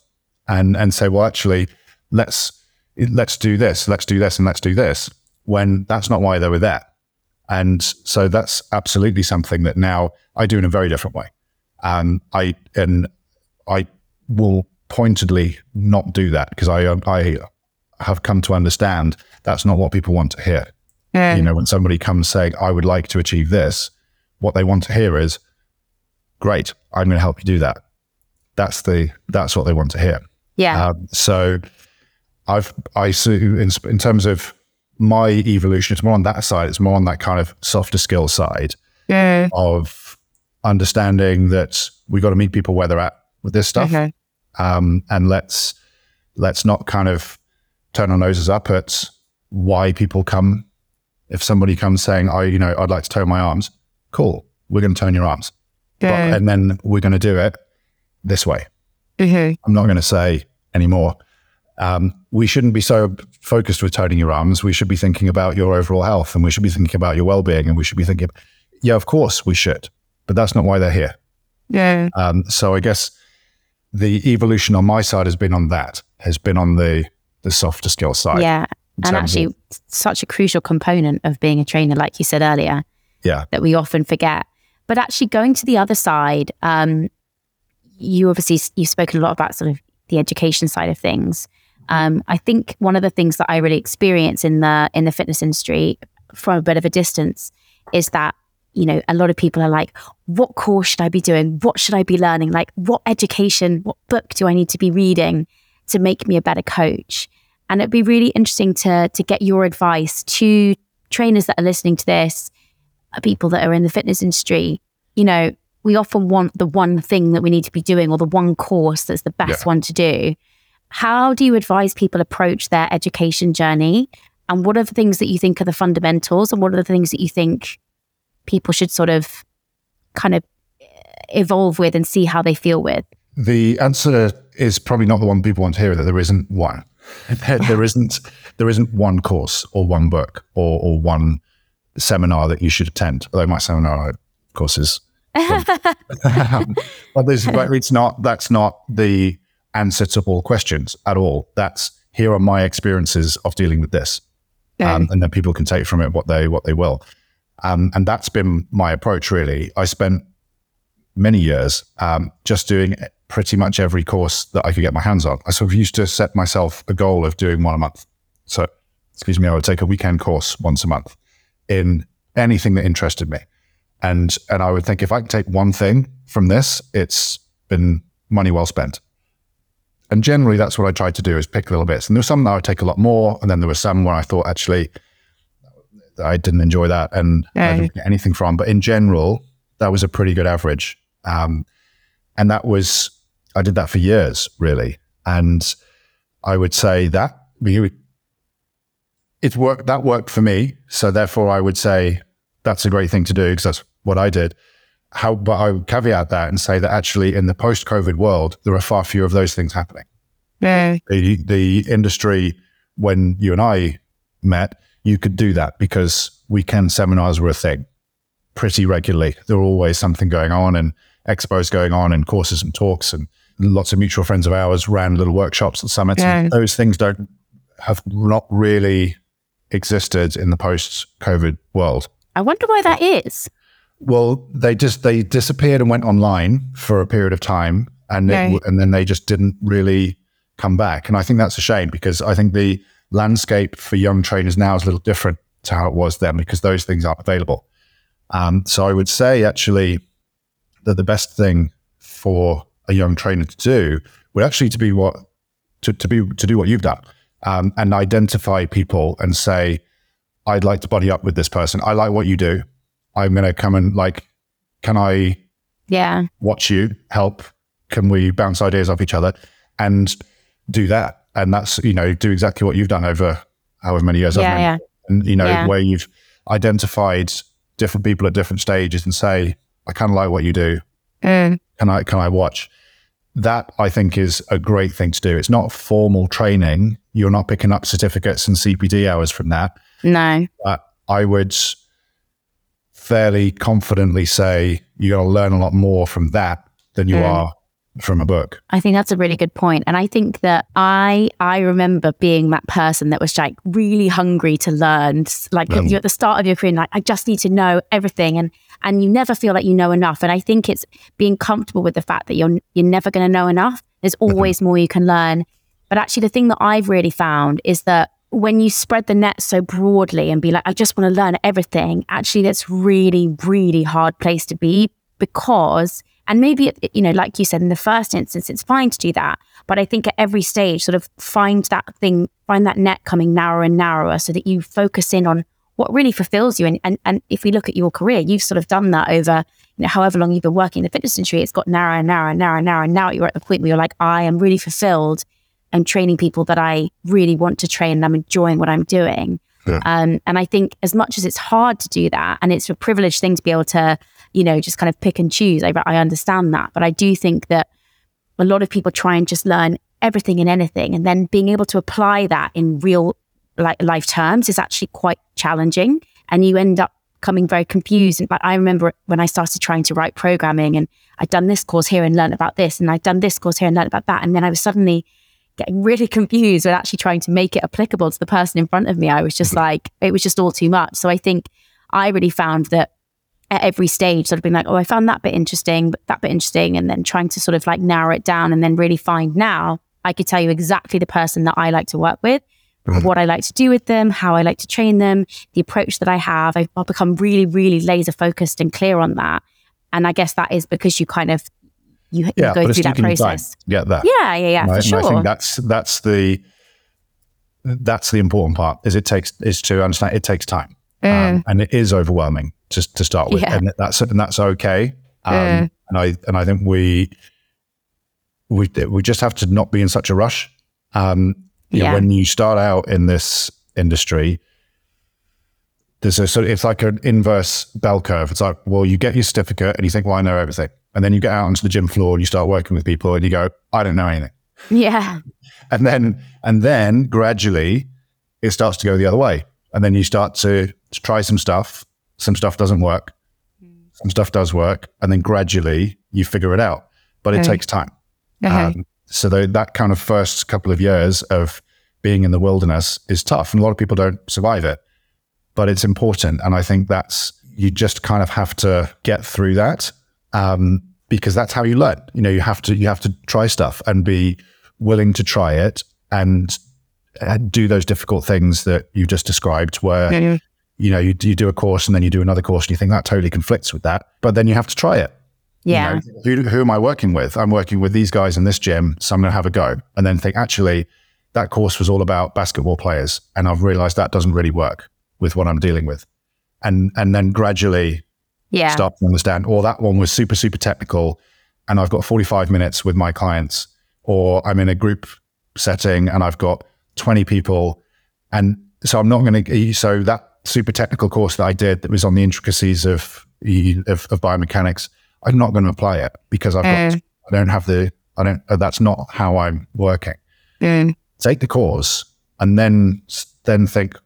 and and say, well, actually, let's let's do this, let's do this, and let's do this. When that's not why they were there, and so that's absolutely something that now I do in a very different way. Um, I and I will pointedly not do that because I I have come to understand that's not what people want to hear. You know, when somebody comes saying, I would like to achieve this, what they want to hear is, great, I'm going to help you do that. That's the, that's what they want to hear. Yeah. Um, so I've, I see in, in terms of my evolution, it's more on that side. It's more on that kind of softer skill side of understanding that we got to meet people where they're at with this stuff. Um, and let's, let's not kind of turn our noses up at why people come. If somebody comes saying, "I, you know, I'd like to tone my arms," cool. We're going to tone your arms, but, and then we're going to do it this way. I'm not going to say anymore. Um, we shouldn't be so focused with toning your arms. We should be thinking about your overall health, and we should be thinking about your well-being, and we should be thinking, yeah, of course we should, but that's not why they're here. Yeah. Um, so I guess the evolution on my side has been on that, has been on the the softer skill side. Yeah. And actually, of- such a crucial component of being a trainer, like you said earlier, yeah, that we often forget. But actually, going to the other side, um, you obviously you've spoken a lot about sort of the education side of things. Um, I think one of the things that I really experience in the in the fitness industry from a bit of a distance is that you know a lot of people are like, what course should I be doing? What should I be learning? Like, what education, what book do I need to be reading to make me a better coach? And it'd be really interesting to to get your advice to trainers that are listening to this, uh, people that are in the fitness industry. You know, we often want the one thing that we need to be doing or the one course that's the best yeah. one to do. How do you advise people approach their education journey? And what are the things that you think are the fundamentals? And what are the things that you think people should sort of kind of evolve with and see how they feel with? The answer is probably not the one people want to hear that there isn't one. There isn't there isn't one course or one book or, or one seminar that you should attend. Although my seminar, of course, is but this, it's not. That's not the answer to all questions at all. That's here are my experiences of dealing with this, um, and then people can take from it what they what they will. Um, and that's been my approach. Really, I spent many years um, just doing pretty much every course that I could get my hands on. I sort of used to set myself a goal of doing one a month. So, excuse me, I would take a weekend course once a month in anything that interested me. And and I would think if I can take one thing from this, it's been money well spent. And generally, that's what I tried to do is pick little bits. And there were some that I would take a lot more, and then there were some where I thought actually I didn't enjoy that and I didn't get anything from. But in general, that was a pretty good average. Um, and that was I did that for years, really. And I would say that it worked. That worked for me. So therefore, I would say that's a great thing to do because that's what I did. How, but I would caveat that and say that actually in the post-COVID world, there are far fewer of those things happening. Yeah. The, the industry, when you and I met, you could do that because weekend seminars were a thing pretty regularly. There were always something going on and expos going on and courses and talks and lots of mutual friends of ours ran little workshops and summits. Yeah. And those things don't have not really existed in the post-COVID world. I wonder why that is. Well, they just they disappeared and went online for a period of time, and it, and then they just didn't really come back. And I think that's a shame because I think the landscape for young trainers now is a little different to how it was then because those things aren't available. Um, so I would say actually that the best thing for a young trainer to do would actually to be what to, to be to do what you've done um, and identify people and say, I'd like to buddy up with this person. I like what you do. I'm going to come and like, can I yeah watch you help? Can we bounce ideas off each other and do that? And that's, you know, do exactly what you've done over however many years. Yeah, yeah. And, you know, yeah. where you've identified different people at different stages and say, I kind of like what you do. Mm. Can I, can I watch? That I think is a great thing to do. It's not formal training. You're not picking up certificates and CPD hours from that. No. But I would fairly confidently say you're going to learn a lot more from that than you mm. are from a book. I think that's a really good point. And I think that I I remember being that person that was like really hungry to learn. Like um, you're at the start of your career, like I just need to know everything. And and you never feel like you know enough. And I think it's being comfortable with the fact that you're you're never going to know enough. There's mm-hmm. always more you can learn. But actually the thing that I've really found is that when you spread the net so broadly and be like, I just want to learn everything, actually, that's really, really hard place to be because, and maybe, you know, like you said, in the first instance, it's fine to do that. But I think at every stage, sort of find that thing, find that net coming narrower and narrower so that you focus in on what really fulfills you. And, and, and if we look at your career, you've sort of done that over, you know, however long you've been working in the fitness industry, it's got narrower and narrower and narrower and narrower. And now you're at the point where you're like, I am really fulfilled I'm training people that I really want to train and I'm enjoying what I'm doing. Yeah. Um, and I think as much as it's hard to do that, and it's a privileged thing to be able to, you know, just kind of pick and choose, I, I understand that. But I do think that a lot of people try and just learn everything and anything, and then being able to apply that in real like life terms is actually quite challenging, and you end up coming very confused. But I remember when I started trying to write programming, and I'd done this course here and learned about this, and I'd done this course here and learned about that, and then I was suddenly getting really confused with actually trying to make it applicable to the person in front of me. I was just like, it was just all too much. So I think I really found that at every stage, sort of being like, oh, I found that bit interesting, but that bit interesting, and then trying to sort of like narrow it down and then really find now I could tell you exactly the person that I like to work with, mm-hmm. what I like to do with them, how I like to train them, the approach that I have. I've become really, really laser focused and clear on that. And I guess that is because you kind of you, yeah, you go through that process. Get that. Yeah, yeah, yeah, right? for sure. And I think that's that's the that's the important part. Is it takes is to understand it takes time, mm. um, and it is overwhelming just to start with, yeah. and that's and that's okay. Um, mm. And I and I think we we we just have to not be in such a rush. Um, yeah. Know, when you start out in this industry, there's a sort of, it's like an inverse bell curve. It's like, well, you get your certificate and you think, well, I know everything. And then you get out onto the gym floor and you start working with people and you go, I don't know anything. Yeah. And then, and then gradually it starts to go the other way. And then you start to, to try some stuff. Some stuff doesn't work. Some stuff does work. And then gradually you figure it out. But it takes time. Um, so that kind of first couple of years of being in the wilderness is tough, and a lot of people don't survive it. But it's important, and I think that's you just kind of have to get through that um, because that's how you learn. You know, you have to you have to try stuff and be willing to try it and uh, do those difficult things that you just described, where. Mm-hmm. You know, you, you do a course and then you do another course and you think that totally conflicts with that, but then you have to try it yeah. You know, who, who am I working with? I'm working with these guys in this gym, so I'm going to have a go. And then think, actually, that course was all about basketball players. And I've realized that doesn't really work with what I'm dealing with. And, and then gradually yeah. start to understand, or that one was super, super technical. And I've got 45 minutes with my clients, or I'm in a group setting and I've got 20 people. And so I'm not going to, so that super technical course that I did that was on the intricacies of, of, of biomechanics I'm not going to apply it because I've got. I don't have the, I don't, uh, that's not how I'm working. Mm. Take the course and then, then think,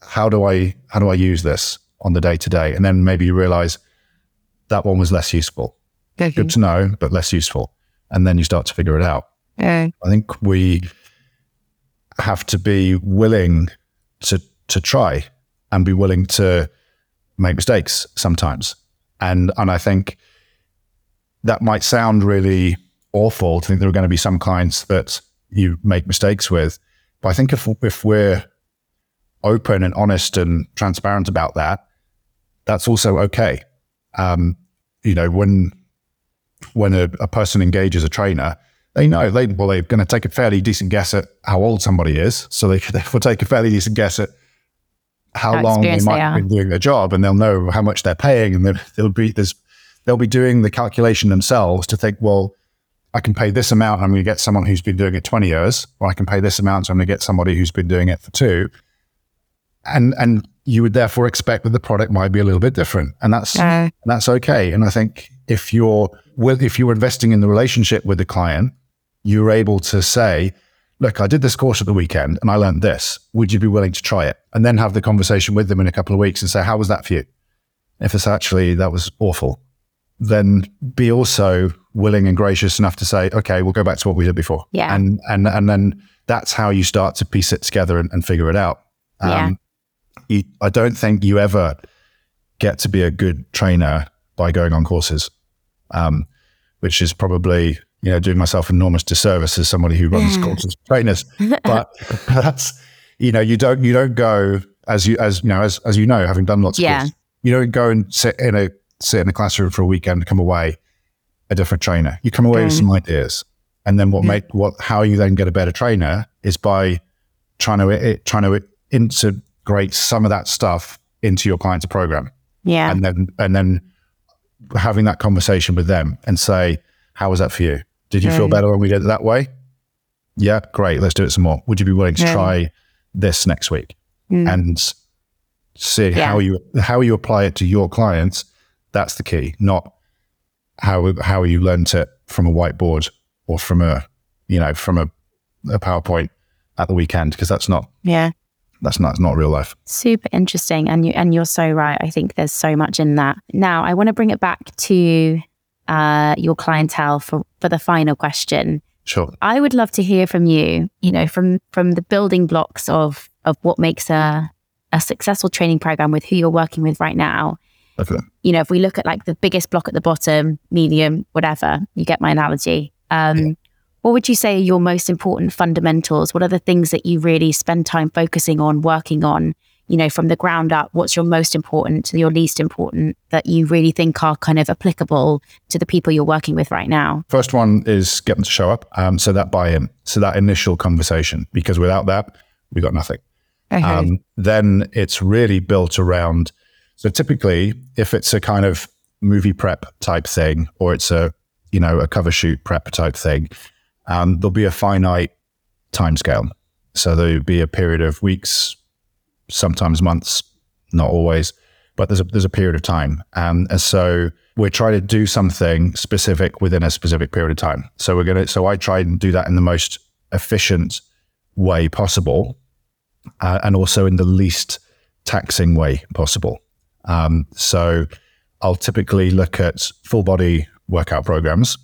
how do I, how do I use this on the day to day? And then maybe you realize that one was less useful. Mm-hmm. Good to know, but less useful. And then you start to figure it out. Mm. I think we have to be willing to, to try and be willing to make mistakes sometimes. And, and I think that might sound really awful to think there are going to be some clients that you make mistakes with. But I think if, if we're open and honest and transparent about that, that's also okay. Um, you know, when when a, a, person engages a trainer, they know they well they're going to take a fairly decent guess at how old somebody is, so they will take a fairly decent guess at how, how long they might have been doing their job, and they'll know how much they're paying, and there'll be there's they'll be doing the calculation themselves to think, well, I can pay this amount. I'm going to get someone who's been doing it 20 years, or I can pay this amount. So I'm going to get somebody who's been doing it for two. And, and you would therefore expect that the product might be a little bit different. And that's, uh, that's okay. And I think if you're, if you're investing in the relationship with the client, you're able to say, look, I did this course at the weekend and I learned this. Would you be willing to try it? And then have the conversation with them in a couple of weeks and say, how was that for you? If it's actually, that was awful then be also willing and gracious enough to say, okay, we'll go back to what we did before. Yeah. And and and then that's how you start to piece it together and, and figure it out. Um, yeah. You, I don't think you ever get to be a good trainer by going on courses, um, which is probably you know doing myself enormous disservice as somebody who runs courses trainers. But that's you know you don't you don't go as you as you know as as you know having done lots of yeah. courses, you don't go and sit in a sit in a classroom for a weekend, come away a different trainer. You come away with some ideas, and then what yeah. make what how you then get a better trainer is by trying to it, trying to integrate some of that stuff into your client's program. Yeah, and then and then having that conversation with them and say, "How was that for you? Did you feel better when we did it that way? Yeah, great. Let's do it some more. Would you be willing to try this next week?" Mm. And see yeah. how you how you apply it to your clients that's the key, not how how you learnt it from a whiteboard or from a you know from a, a PowerPoint at the weekend because that's not yeah that's not not real life. Super interesting, and you and you're so right. I think there's so much in that. Now I want to bring it back to uh, your clientele for for the final question. Sure. I would love to hear from you. You know, from from the building blocks of of what makes a a successful training program with who you're working with right now Okay. You know, if we look at like the biggest block at the bottom, medium, whatever, you get my analogy. Um, yeah. What would you say are your most important fundamentals? What are the things that you really spend time focusing on, working on? You know, from the ground up, what's your most important to your least important that you really think are kind of applicable to the people you're working with right now? First one is get them to show up. Um, so that buy in, so that initial conversation, because without that, we got nothing. Okay. Um, then it's really built around. So typically, if it's a kind of movie prep type thing, or it's a you know a cover shoot prep type thing, um, there'll be a finite timescale. So there'll be a period of weeks, sometimes months, not always, but there's a there's a period of time, um, and so we're trying to do something specific within a specific period of time. So we're gonna. So I try and do that in the most efficient way possible uh, and also in the least taxing way possible. Um, so I'll typically look at full body workout programs,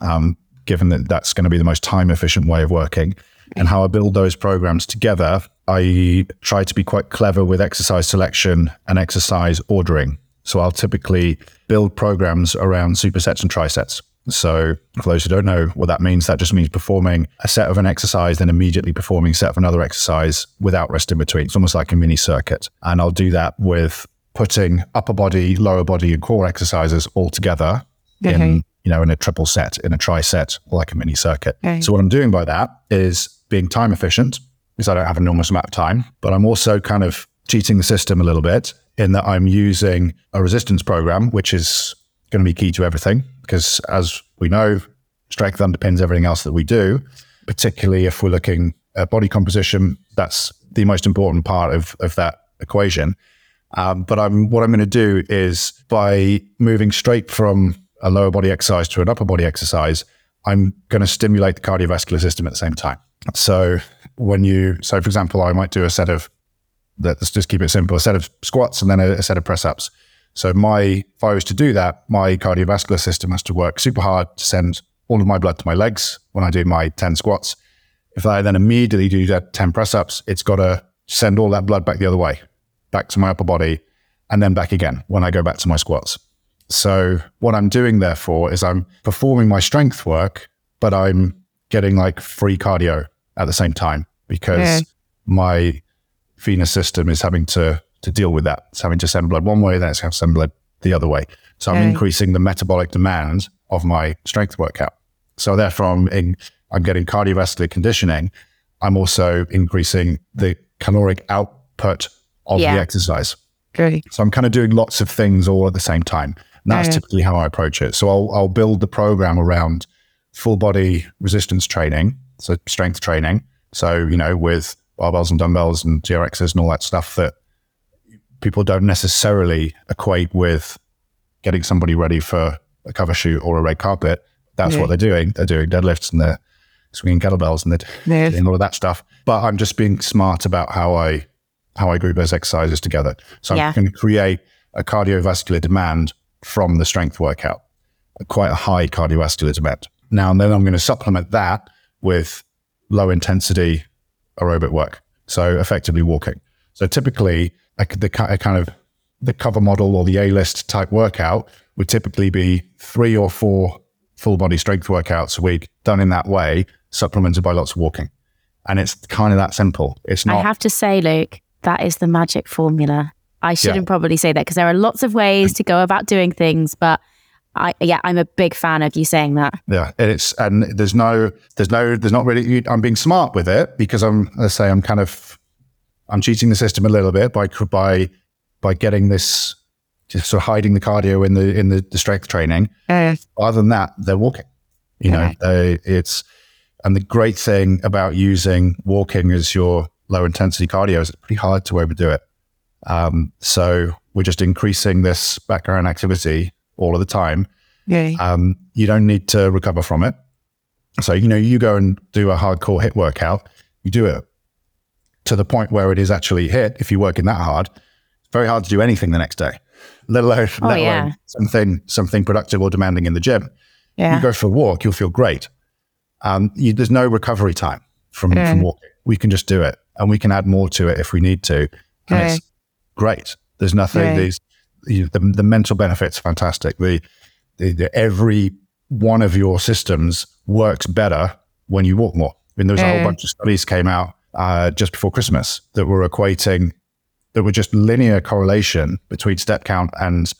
um, given that that's going to be the most time efficient way of working. And how I build those programs together, I try to be quite clever with exercise selection and exercise ordering. So I'll typically build programs around supersets and trisets. So, for those who don't know what that means, that just means performing a set of an exercise, then immediately performing a set of another exercise without rest in between. It's almost like a mini circuit. And I'll do that with putting upper body, lower body, and core exercises all together okay. in you know in a triple set, in a triset, like a mini circuit. Okay. So what I'm doing by that is being time efficient because I don't have an enormous amount of time, but I'm also kind of cheating the system a little bit in that I'm using a resistance program, which is going to be key to everything because as we know, strength underpins everything else that we do, particularly if we're looking at body composition. That's the most important part of, of that equation. Um, but I'm, what I'm going to do is by moving straight from a lower body exercise to an upper body exercise, I'm going to stimulate the cardiovascular system at the same time. So when you, so for example, I might do a set of, let's just keep it simple, a set of squats and then a, a set of press ups. So my, if I was to do that, my cardiovascular system has to work super hard to send all of my blood to my legs when I do my 10 squats. If I then immediately do that 10 press ups, it's got to send all that blood back the other way, back to my upper body, and then back again when I go back to my squats. So what I'm doing therefore is I'm performing my strength work, but I'm getting like free cardio at the same time because yeah. my venous system is having to to deal with that. It's having to send blood one way, then it's having to send blood the other way. So I'm increasing the metabolic demand of my strength workout. So therefore, I'm, in, I'm getting cardiovascular conditioning. I'm also increasing the caloric output of yeah. the exercise. Great. So I'm kind of doing lots of things all at the same time. And that's yeah. typically how I approach it. So I'll, I'll build the program around full body resistance training, so strength training. So, you know, with barbells and dumbbells and TRXs and all that stuff that people don't necessarily equate with getting somebody ready for a cover shoot or a red carpet. That's yeah. what they're doing. They're doing deadlifts and they're swinging kettlebells and they're yeah. doing all of that stuff. But I'm just being smart about how I how I group those exercises together. So yeah. I'm going to create a cardiovascular demand from the strength workout, quite a high cardiovascular demand. Now and then I'm going to supplement that with low intensity aerobic work. So effectively walking. So typically a, the a kind of the cover model or the A list type workout would typically be three or four full body strength workouts a week done in that way, supplemented by lots of walking. And it's kind of that simple. It's not. I have to say, Luke, that is the magic formula. I shouldn't yeah. probably say that because there are lots of ways to go about doing things, but I, yeah, I'm a big fan of you saying that. Yeah, and it's and there's no, there's no, there's not really. I'm being smart with it because I'm, let's say, I'm kind of I'm cheating the system a little bit by by by getting this just sort of hiding the cardio in the in the, the strength training. Uh, Other than that, they're walking. You know, they, it's and the great thing about using walking as your low intensity cardio is it's pretty hard to overdo it. Um, so we're just increasing this background activity all of the time. Yeah. Um, you don't need to recover from it. So you know, you go and do a hardcore HIIT workout. You do it to the point where it is actually HIIT, if you're working that hard, it's very hard to do anything the next day, let alone, oh, let yeah. alone something, something productive or demanding in the gym. Yeah. You go for a walk, you'll feel great. Um, you, there's no recovery time from, mm. from walking. We can just do it and we can add more to it if we need to. And it's great. There's nothing, these, the, the mental benefits fantastic. The, the, the, every one of your systems works better when you walk more. I mean, there was a whole bunch of studies came out uh, just before Christmas that were equating that were just linear correlation between step count and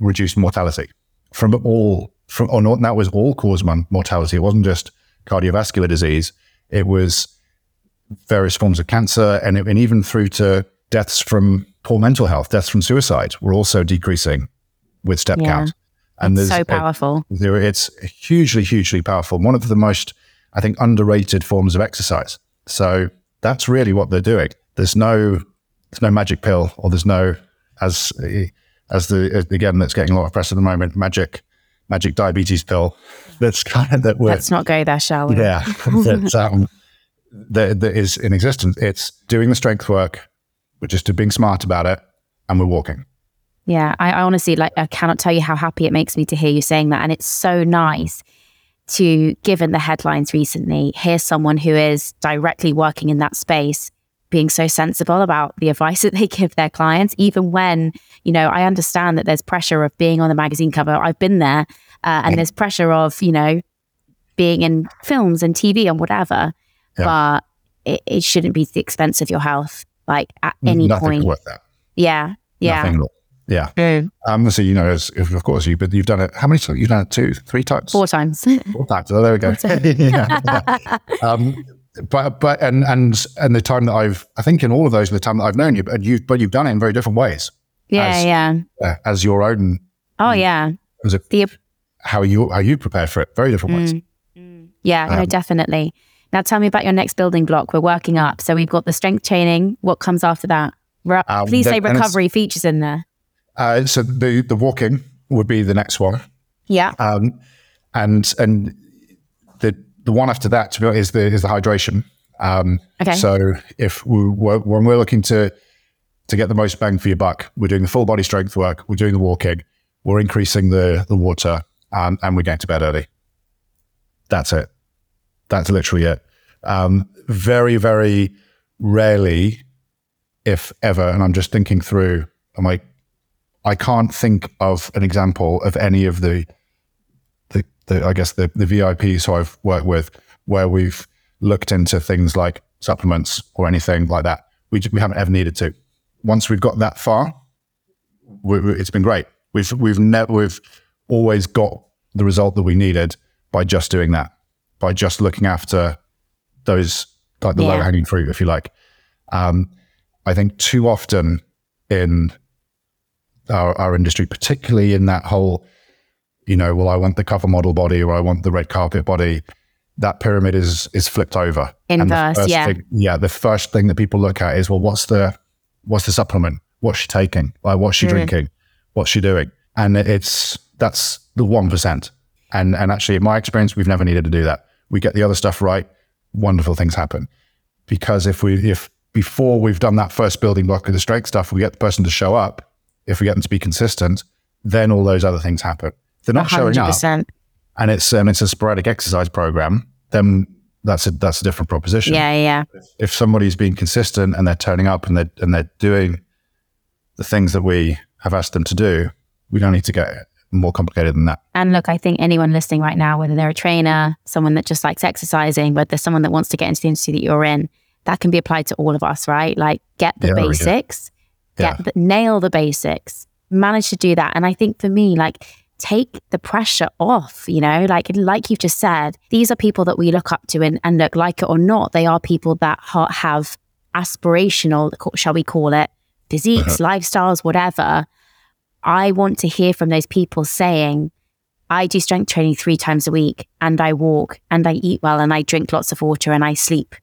reduced mortality from all from or not that was all cause mortality. It wasn't just cardiovascular disease. It was various forms of cancer and, and even through to deaths from poor mental health, deaths from suicide were also decreasing with step yeah. count. And it's so powerful. It, it's hugely, hugely powerful. One of the most, I think, underrated forms of exercise. So that's really what they're doing. There's no, there's no magic pill, or there's no, as as the again that's getting a lot of press at the moment, magic magic diabetes pill. That's kind of that. Let's not go there, shall we? Yeah, um, that, that, that is in existence. It's doing the strength work, we're just being smart about it, and we're walking. Yeah, I, I honestly like. I cannot tell you how happy it makes me to hear you saying that, and it's so nice to, given the headlines recently, hear someone who is directly working in that space being so sensible about the advice that they give their clients, even when, you know, I understand that there's pressure of being on the magazine cover. I've been there, uh, and there's pressure of, you know, being in films and TV and whatever, yeah. but it, it, shouldn't be at the expense of your health, like at any Nothing point. Worth that. Yeah. Yeah. Nothing yeah. Mm. Um, so, you know, as, of course, you, but you've done it, how many times? You've done it two, three times? Four times. Four times. Oh, there we go. yeah, yeah. Um, but but and and and the time that I've I think in all of those the time that I've known you, but you've, but you've done it in very different ways. Yeah, as, yeah. Uh, as your own. Oh yeah. As a, the, how you how you prepare for it, very different ways. Mm, yeah, um, no, definitely. Now tell me about your next building block. We're working up, so we've got the strength training. What comes after that? Re- um, please say recovery features in there. Uh, so the the walking would be the next one. Yeah. Um, and and the the one after that, to be honest, is the is the hydration. Um, okay. So if we, when we're looking to to get the most bang for your buck, we're doing the full body strength work, we're doing the walking, we're increasing the the water, um, and we're going to bed early. That's it. That's literally it. Um, very very rarely, if ever, and I'm just thinking through. I'm like, I can't think of an example of any of the the I guess the the VIPs who I've worked with where we've looked into things like supplements or anything like that. We we haven't ever needed to. Once we've got that far, we, we, it's been great. We've we've never we've always got the result that we needed by just doing that, by just looking after those like the yeah. low hanging fruit, if you like. Um, I think too often in our, our industry, particularly in that whole you know, well, I want the cover model body or I want the red carpet body. That pyramid is is flipped over. Inverse, yeah. Thing, yeah. The first thing that people look at is, well, what's the what's the supplement? What's she taking? Like, what's she mm. drinking? What's she doing? And it's that's the one percent. And and actually, in my experience, we've never needed to do that. We get the other stuff right, wonderful things happen. Because if we if before we've done that first building block of the strength stuff, we get the person to show up. If we get them to be consistent, then all those other things happen they're not 100%. showing up, and it's um, it's a sporadic exercise program, then that's a that's a different proposition. Yeah, yeah. If somebody's being consistent and they're turning up and they're and they're doing the things that we have asked them to do, we don't need to get more complicated than that. And look, I think anyone listening right now, whether they're a trainer, someone that just likes exercising, whether there's someone that wants to get into the industry that you're in, that can be applied to all of us, right? Like get the yeah, basics, get the, nail the basics, manage to do that. And I think for me, like take the pressure off, you know, like like you've just said, these are people that we look up to and, and look like it or not, they are people that ha- have aspirational, shall we call it, physiques, uh-huh. lifestyles, whatever. I want to hear from those people saying, I do strength training three times a week and I walk and I eat well and I drink lots of water and I sleep,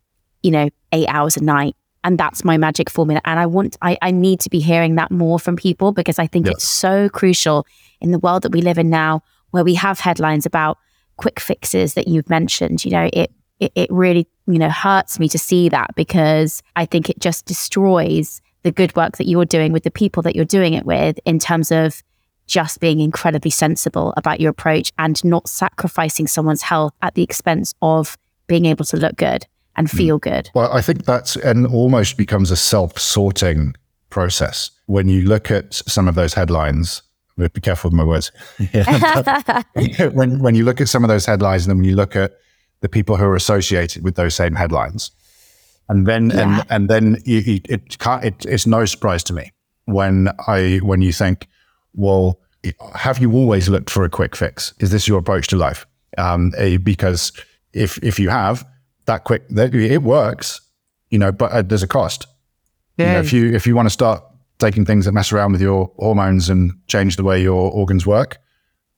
you know, eight hours a night. And that's my magic formula. And I want, I, I need to be hearing that more from people because I think it's so crucial in the world that we live in now, where we have headlines about quick fixes that you've mentioned, you know, it, it, it really, you know, hurts me to see that because I think it just destroys the good work that you're doing with the people that you're doing it with in terms of just being incredibly sensible about your approach and not sacrificing someone's health at the expense of being able to look good and hmm. feel good. Well, I think that's and almost becomes a self-sorting process. When you look at some of those headlines, be careful with my words. when when you look at some of those headlines, and then when you look at the people who are associated with those same headlines, and then yeah. and and then you, you, it can't. It, it's no surprise to me when I when you think, well, have you always looked for a quick fix? Is this your approach to life? Um, because if if you have that quick, it works, you know, but uh, there's a cost. Yeah. You know, if you if you want to start taking things that mess around with your hormones and change the way your organs work,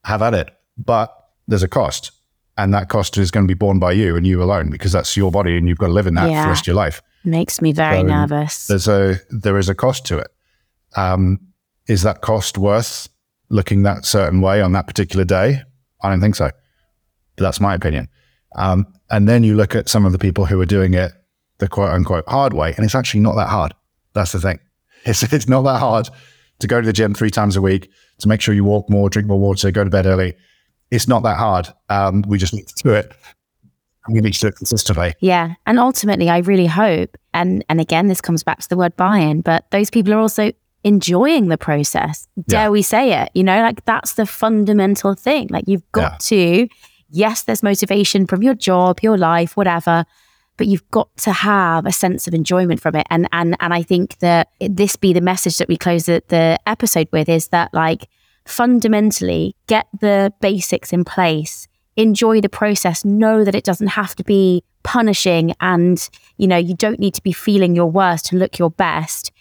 have at it. But there's a cost. And that cost is going to be borne by you and you alone because that's your body and you've got to live in that yeah. for the rest of your life. Makes me very so nervous. There's a there is a cost to it. Um, is that cost worth looking that certain way on that particular day? I don't think so. But that's my opinion. Um, and then you look at some of the people who are doing it the quote unquote hard way, and it's actually not that hard. That's the thing. It's, it's not that hard to go to the gym three times a week, to make sure you walk more, drink more water, go to bed early. It's not that hard. Um, we just need to do it. And We need to do it consistently. Yeah. And ultimately, I really hope, and, and again, this comes back to the word buy in, but those people are also enjoying the process. Dare yeah. we say it? You know, like that's the fundamental thing. Like you've got yeah. to, yes, there's motivation from your job, your life, whatever, but you've got to have a sense of enjoyment from it. And and and I think that this be the message that we close the, the episode with is that like fundamentally get the basics in place, enjoy the process, know that it doesn't have to be punishing and you know you don't need to be feeling your worst to look your best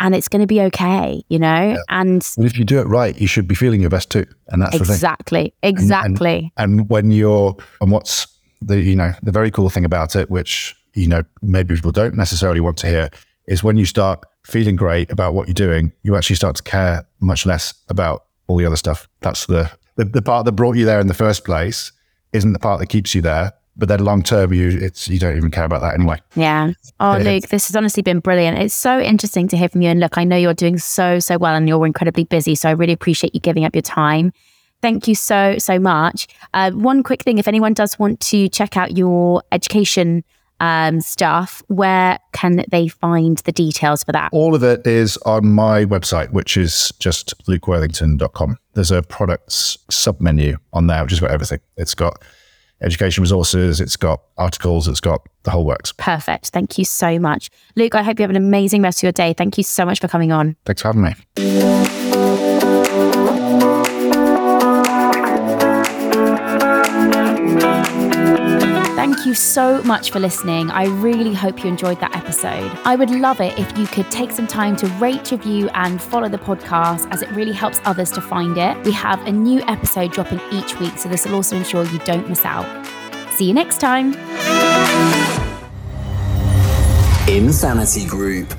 and it's going to be okay, you know? Yeah. And, if you do it right, you should be feeling your best too. And that's exactly, exactly. And, and, and, when you're, and what's the, you know, the very cool thing about it, which, you know, maybe people don't necessarily want to hear, is when you start feeling great about what you're doing, you actually start to care much less about all the other stuff. That's the, the, the part that brought you there in the first place isn't the part that keeps you there. But then long term, you it's you don't even care about that anyway. Yeah. Oh, Luke, this has honestly been brilliant. It's so interesting to hear from you. And look, I know you're doing so so well, and you're incredibly busy. So I really appreciate you giving up your time. Thank you so, so much. Uh, one quick thing if anyone does want to check out your education um, stuff, where can they find the details for that? All of it is on my website, which is just lukeworthington.com. There's a products sub menu on there, which has got everything. It's got education resources, it's got articles, it's got the whole works. Perfect. Thank you so much. Luke, I hope you have an amazing rest of your day. Thank you so much for coming on. Thanks for having me. Thank you so much for listening. I really hope you enjoyed that episode. I would love it if you could take some time to rate, review, and follow the podcast as it really helps others to find it. We have a new episode dropping each week, so this will also ensure you don't miss out. See you next time. Insanity Group.